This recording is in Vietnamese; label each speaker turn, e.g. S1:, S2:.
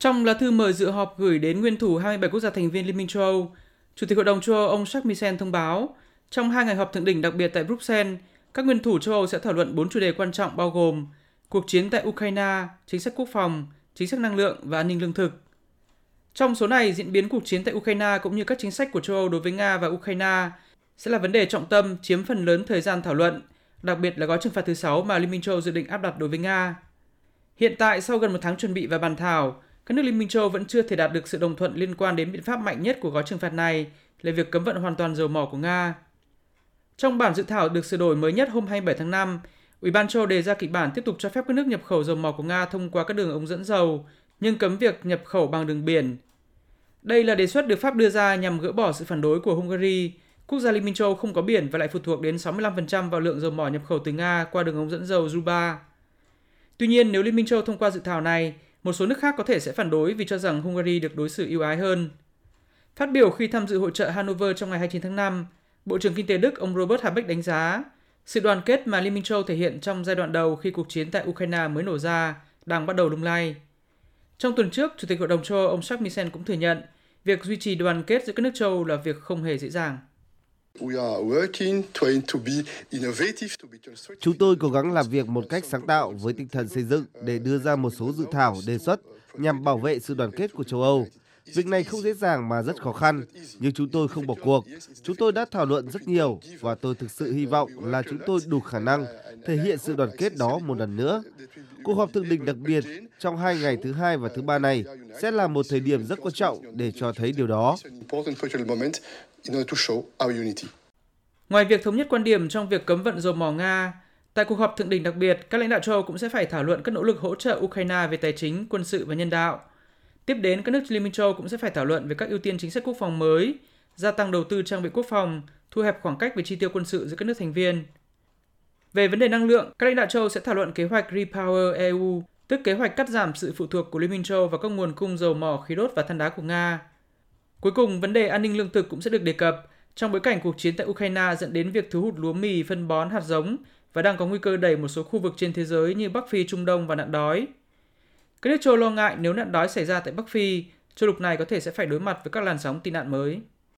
S1: Trong lá thư mời dự họp gửi đến nguyên thủ 27 quốc gia thành viên Liên minh châu Âu, Chủ tịch Hội đồng châu Âu ông Jacques Michel thông báo, trong hai ngày họp thượng đỉnh đặc biệt tại Bruxelles, các nguyên thủ châu Âu sẽ thảo luận bốn chủ đề quan trọng bao gồm cuộc chiến tại Ukraine, chính sách quốc phòng, chính sách năng lượng và an ninh lương thực. Trong số này, diễn biến cuộc chiến tại Ukraine cũng như các chính sách của châu Âu đối với Nga và Ukraine sẽ là vấn đề trọng tâm chiếm phần lớn thời gian thảo luận, đặc biệt là gói trừng phạt thứ 6 mà Liên minh châu Âu dự định áp đặt đối với Nga. Hiện tại, sau gần một tháng chuẩn bị và bàn thảo, các nước Liên minh châu vẫn chưa thể đạt được sự đồng thuận liên quan đến biện pháp mạnh nhất của gói trừng phạt này là việc cấm vận hoàn toàn dầu mỏ của Nga. Trong bản dự thảo được sửa đổi mới nhất hôm 27 tháng 5, Ủy ban châu đề ra kịch bản tiếp tục cho phép các nước nhập khẩu dầu mỏ của Nga thông qua các đường ống dẫn dầu, nhưng cấm việc nhập khẩu bằng đường biển. Đây là đề xuất được Pháp đưa ra nhằm gỡ bỏ sự phản đối của Hungary, quốc gia Liên minh châu không có biển và lại phụ thuộc đến 65% vào lượng dầu mỏ nhập khẩu từ Nga qua đường ống dẫn dầu Zuba. Tuy nhiên, nếu Liên minh châu thông qua dự thảo này, một số nước khác có thể sẽ phản đối vì cho rằng Hungary được đối xử ưu ái hơn. Phát biểu khi tham dự hội trợ Hanover trong ngày 29 tháng 5, Bộ trưởng Kinh tế Đức ông Robert Habeck đánh giá sự đoàn kết mà Liên minh châu thể hiện trong giai đoạn đầu khi cuộc chiến tại Ukraine mới nổ ra đang bắt đầu lung lay. Trong tuần trước, Chủ tịch Hội đồng châu Âu ông Jacques Michel cũng thừa nhận việc duy trì đoàn kết giữa các nước châu là việc không hề dễ dàng.
S2: Chúng tôi cố gắng làm việc một cách sáng tạo với tinh thần xây dựng để đưa ra một số dự thảo đề xuất nhằm bảo vệ sự đoàn kết của châu Âu. Việc này không dễ dàng mà rất khó khăn, nhưng chúng tôi không bỏ cuộc. Chúng tôi đã thảo luận rất nhiều và tôi thực sự hy vọng là chúng tôi đủ khả năng thể hiện sự đoàn kết đó một lần nữa. Cuộc họp thượng đỉnh đặc biệt trong hai ngày thứ hai và thứ ba này sẽ là một thời điểm rất quan trọng để cho thấy điều đó.
S1: Ngoài việc thống nhất quan điểm trong việc cấm vận dầu mỏ Nga, tại cuộc họp thượng đỉnh đặc biệt, các lãnh đạo châu Âu cũng sẽ phải thảo luận các nỗ lực hỗ trợ Ukraine về tài chính, quân sự và nhân đạo. Tiếp đến, các nước Liên minh châu Âu cũng sẽ phải thảo luận về các ưu tiên chính sách quốc phòng mới, gia tăng đầu tư trang bị quốc phòng, thu hẹp khoảng cách về chi tiêu quân sự giữa các nước thành viên. Về vấn đề năng lượng, các lãnh đạo châu Âu sẽ thảo luận kế hoạch Repower EU, tức kế hoạch cắt giảm sự phụ thuộc của Liên minh châu Âu vào các nguồn cung dầu mỏ, khí đốt và than đá của Nga. Cuối cùng, vấn đề an ninh lương thực cũng sẽ được đề cập trong bối cảnh cuộc chiến tại Ukraine dẫn đến việc thiếu hụt lúa mì, phân bón, hạt giống và đang có nguy cơ đẩy một số khu vực trên thế giới như Bắc Phi, Trung Đông và nạn đói. Các nước châu lo ngại nếu nạn đói xảy ra tại Bắc Phi, châu lục này có thể sẽ phải đối mặt với các làn sóng tị nạn mới.